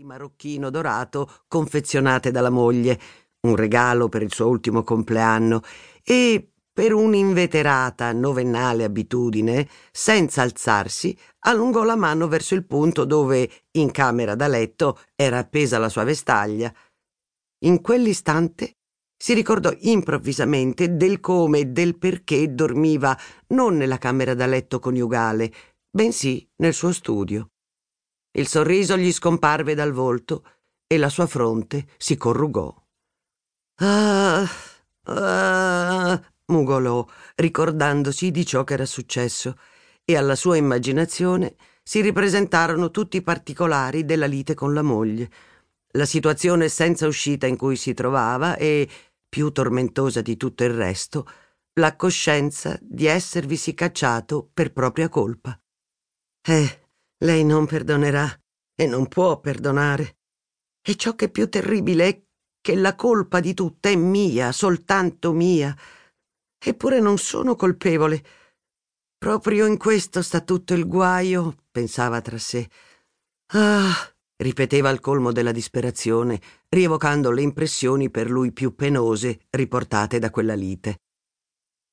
di marocchino dorato confezionate dalla moglie, un regalo per il suo ultimo compleanno, e per un'inveterata novennale abitudine, senza alzarsi, allungò la mano verso il punto dove, in camera da letto, era appesa la sua vestaglia. In quell'istante si ricordò improvvisamente del come e del perché dormiva non nella camera da letto coniugale, bensì nel suo studio. Il sorriso gli scomparve dal volto e la sua fronte si corrugò. Ah, ah, mugolò, ricordandosi di ciò che era successo, e alla sua immaginazione si ripresentarono tutti i particolari della lite con la moglie, la situazione senza uscita in cui si trovava e, più tormentosa di tutto il resto, la coscienza di esservisi cacciato per propria colpa. Eh, lei non perdonerà e non può perdonare. E ciò che è più terribile è che la colpa di tutto è mia, soltanto mia. Eppure non sono colpevole. Proprio in questo sta tutto il guaio, pensava tra sé. Ah, ripeteva al colmo della disperazione, rievocando le impressioni per lui più penose riportate da quella lite.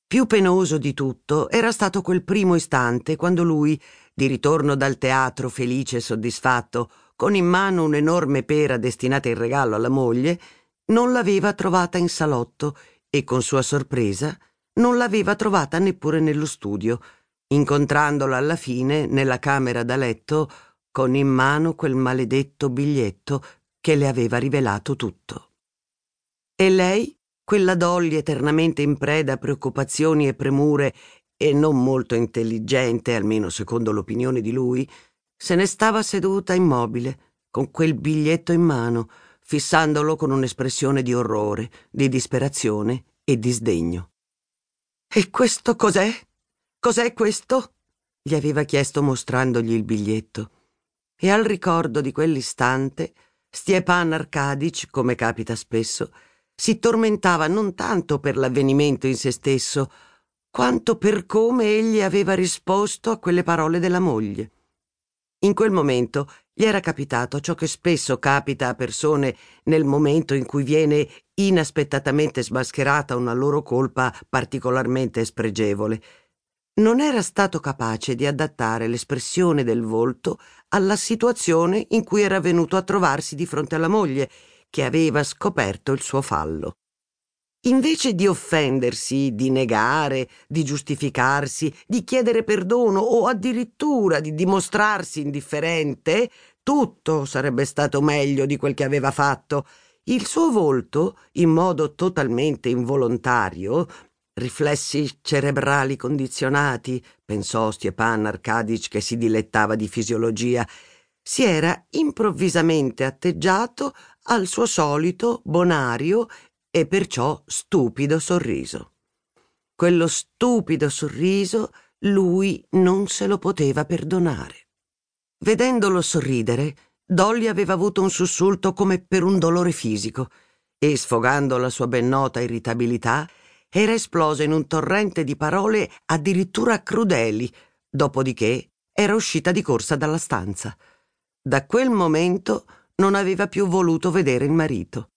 Più penoso di tutto era stato quel primo istante quando lui, di ritorno dal teatro felice e soddisfatto, con in mano un'enorme pera destinata in regalo alla moglie, non l'aveva trovata in salotto e con sua sorpresa non l'aveva trovata neppure nello studio, incontrandola alla fine nella camera da letto con in mano quel maledetto biglietto che le aveva rivelato tutto. E lei, quella Dolly eternamente in preda a preoccupazioni e premure e non molto intelligente, almeno secondo l'opinione di lui, se ne stava seduta immobile, con quel biglietto in mano, fissandolo con un'espressione di orrore, di disperazione e di sdegno. E questo cos'è? Cos'è questo? gli aveva chiesto mostrandogli il biglietto. E al ricordo di quell'istante, Stiepan Arkadic, come capita spesso, si tormentava non tanto per l'avvenimento in se stesso, quanto per come egli aveva risposto a quelle parole della moglie. In quel momento gli era capitato ciò che spesso capita a persone nel momento in cui viene inaspettatamente smascherata una loro colpa particolarmente spregevole. Non era stato capace di adattare l'espressione del volto alla situazione in cui era venuto a trovarsi di fronte alla moglie, che aveva scoperto il suo fallo. Invece di offendersi, di negare, di giustificarsi, di chiedere perdono o addirittura di dimostrarsi indifferente, tutto sarebbe stato meglio di quel che aveva fatto. Il suo volto, in modo totalmente involontario, riflessi cerebrali condizionati, pensò Stepan Arkadic che si dilettava di fisiologia, si era improvvisamente atteggiato al suo solito bonario e perciò stupido sorriso. Quello stupido sorriso lui non se lo poteva perdonare. Vedendolo sorridere, Dolly aveva avuto un sussulto come per un dolore fisico e, sfogando la sua ben nota irritabilità, era esplosa in un torrente di parole addirittura crudeli, dopodiché era uscita di corsa dalla stanza. Da quel momento non aveva più voluto vedere il marito.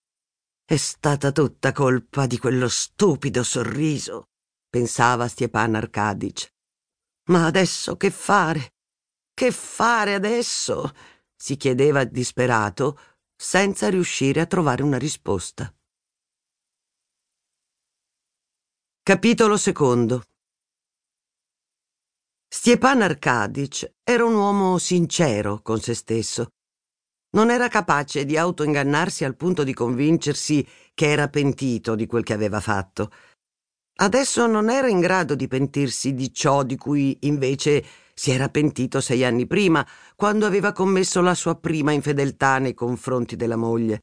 È stata tutta colpa di quello stupido sorriso, pensava Stepan Arkadic. Ma adesso che fare? Che fare adesso? si chiedeva disperato, senza riuscire a trovare una risposta. Capitolo secondo Stepan Arkadic era un uomo sincero con se stesso non era capace di autoingannarsi al punto di convincersi che era pentito di quel che aveva fatto. Adesso non era in grado di pentirsi di ciò di cui invece si era pentito sei anni prima, quando aveva commesso la sua prima infedeltà nei confronti della moglie.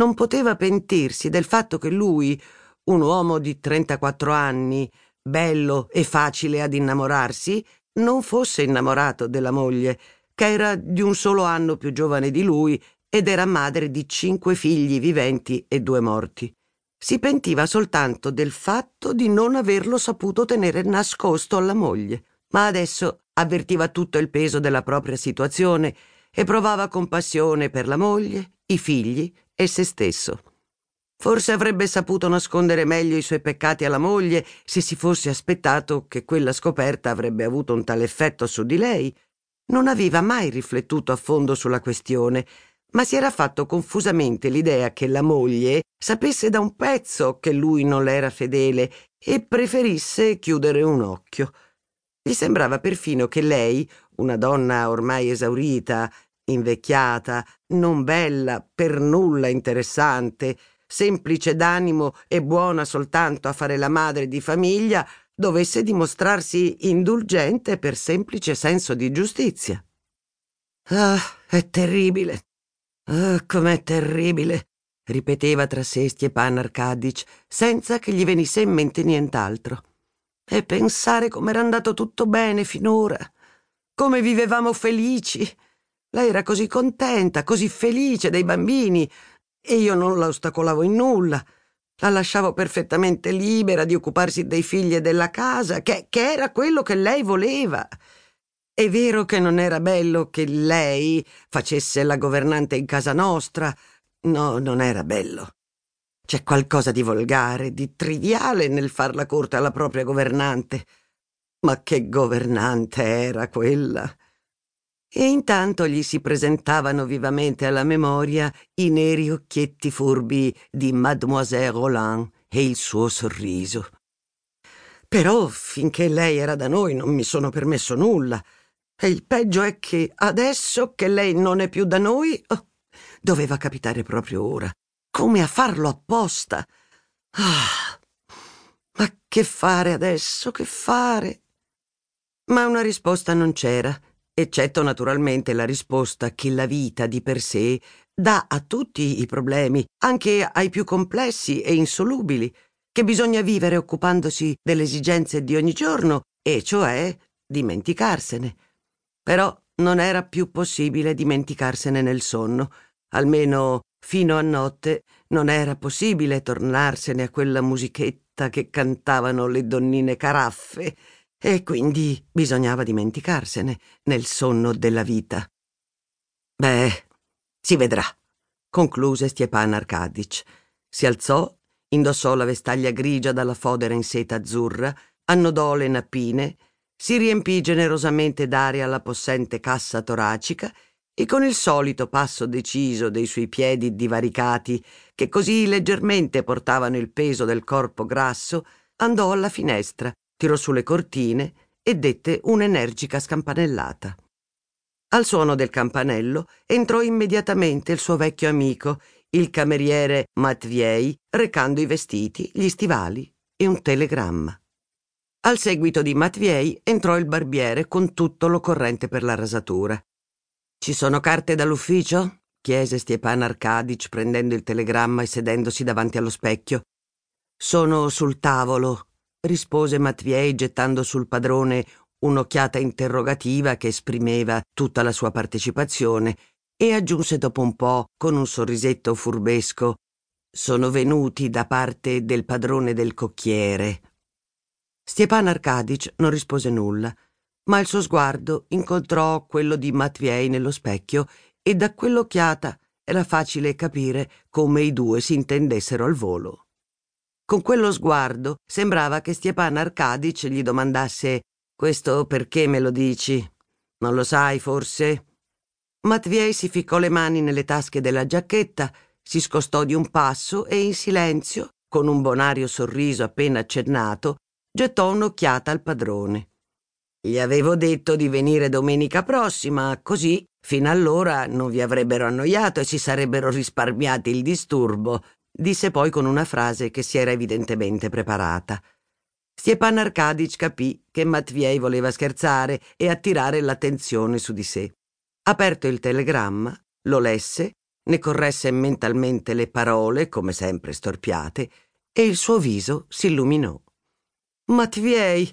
Non poteva pentirsi del fatto che lui, un uomo di 34 anni, bello e facile ad innamorarsi, non fosse innamorato della moglie che era di un solo anno più giovane di lui ed era madre di cinque figli viventi e due morti. Si pentiva soltanto del fatto di non averlo saputo tenere nascosto alla moglie, ma adesso avvertiva tutto il peso della propria situazione e provava compassione per la moglie, i figli e se stesso. Forse avrebbe saputo nascondere meglio i suoi peccati alla moglie se si fosse aspettato che quella scoperta avrebbe avuto un tale effetto su di lei. Non aveva mai riflettuto a fondo sulla questione, ma si era fatto confusamente l'idea che la moglie sapesse da un pezzo che lui non le era fedele e preferisse chiudere un occhio. Gli sembrava perfino che lei, una donna ormai esaurita, invecchiata, non bella, per nulla interessante, semplice d'animo e buona soltanto a fare la madre di famiglia, dovesse dimostrarsi indulgente per semplice senso di giustizia. Ah, è terribile. Ah, com'è terribile, ripeteva tra sé Stepan Arkadic, senza che gli venisse in mente nient'altro. E pensare com'era andato tutto bene finora, come vivevamo felici. Lei era così contenta, così felice dei bambini, e io non la ostacolavo in nulla. La lasciavo perfettamente libera di occuparsi dei figli e della casa, che, che era quello che lei voleva. È vero che non era bello che lei facesse la governante in casa nostra. No, non era bello. C'è qualcosa di volgare, di triviale nel far la corte alla propria governante. Ma che governante era quella! E intanto gli si presentavano vivamente alla memoria i neri occhietti furbi di Mademoiselle Roland e il suo sorriso. Però finché lei era da noi non mi sono permesso nulla. E il peggio è che adesso che lei non è più da noi, oh, doveva capitare proprio ora. Come a farlo apposta. Ah, ma che fare adesso? Che fare? Ma una risposta non c'era eccetto naturalmente la risposta che la vita di per sé dà a tutti i problemi, anche ai più complessi e insolubili, che bisogna vivere occupandosi delle esigenze di ogni giorno, e cioè dimenticarsene. Però non era più possibile dimenticarsene nel sonno, almeno fino a notte non era possibile tornarsene a quella musichetta che cantavano le donnine caraffe e quindi bisognava dimenticarsene nel sonno della vita. Beh, si vedrà, concluse Stepan Arkadic. Si alzò, indossò la vestaglia grigia dalla fodera in seta azzurra, annodò le nappine, si riempì generosamente d'aria la possente cassa toracica e con il solito passo deciso dei suoi piedi divaricati, che così leggermente portavano il peso del corpo grasso, andò alla finestra tirò su le cortine e dette un'energica scampanellata. Al suono del campanello entrò immediatamente il suo vecchio amico, il cameriere Matviei, recando i vestiti, gli stivali e un telegramma. Al seguito di Matviei entrò il barbiere con tutto l'occorrente per la rasatura. Ci sono carte dall'ufficio? chiese Stepan Arkadic prendendo il telegramma e sedendosi davanti allo specchio. Sono sul tavolo, rispose Matviei gettando sul padrone un'occhiata interrogativa che esprimeva tutta la sua partecipazione e aggiunse dopo un po' con un sorrisetto furbesco sono venuti da parte del padrone del cocchiere. Stepan Arkadic non rispose nulla, ma il suo sguardo incontrò quello di Matviei nello specchio e da quell'occhiata era facile capire come i due si intendessero al volo. Con quello sguardo sembrava che Stepan Arkadic gli domandasse Questo perché me lo dici? Non lo sai, forse? Matviei si ficcò le mani nelle tasche della giacchetta, si scostò di un passo e in silenzio, con un bonario sorriso appena accennato, gettò un'occhiata al padrone. Gli avevo detto di venire domenica prossima, così fino allora non vi avrebbero annoiato e si sarebbero risparmiati il disturbo disse poi con una frase che si era evidentemente preparata. Stepan Arkadic capì che Matviei voleva scherzare e attirare l'attenzione su di sé. Aperto il telegramma, lo lesse, ne corresse mentalmente le parole, come sempre storpiate, e il suo viso si illuminò. Matviei,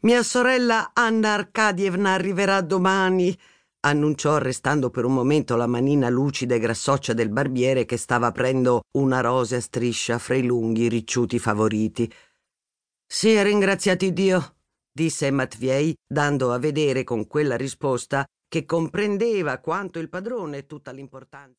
mia sorella Anna Arkadievna arriverà domani annunciò arrestando per un momento la manina lucida e grassoccia del barbiere che stava aprendo una rosea striscia fra i lunghi ricciuti favoriti. Sia ringraziati Dio, disse Matviei, dando a vedere con quella risposta che comprendeva quanto il padrone tutta l'importanza.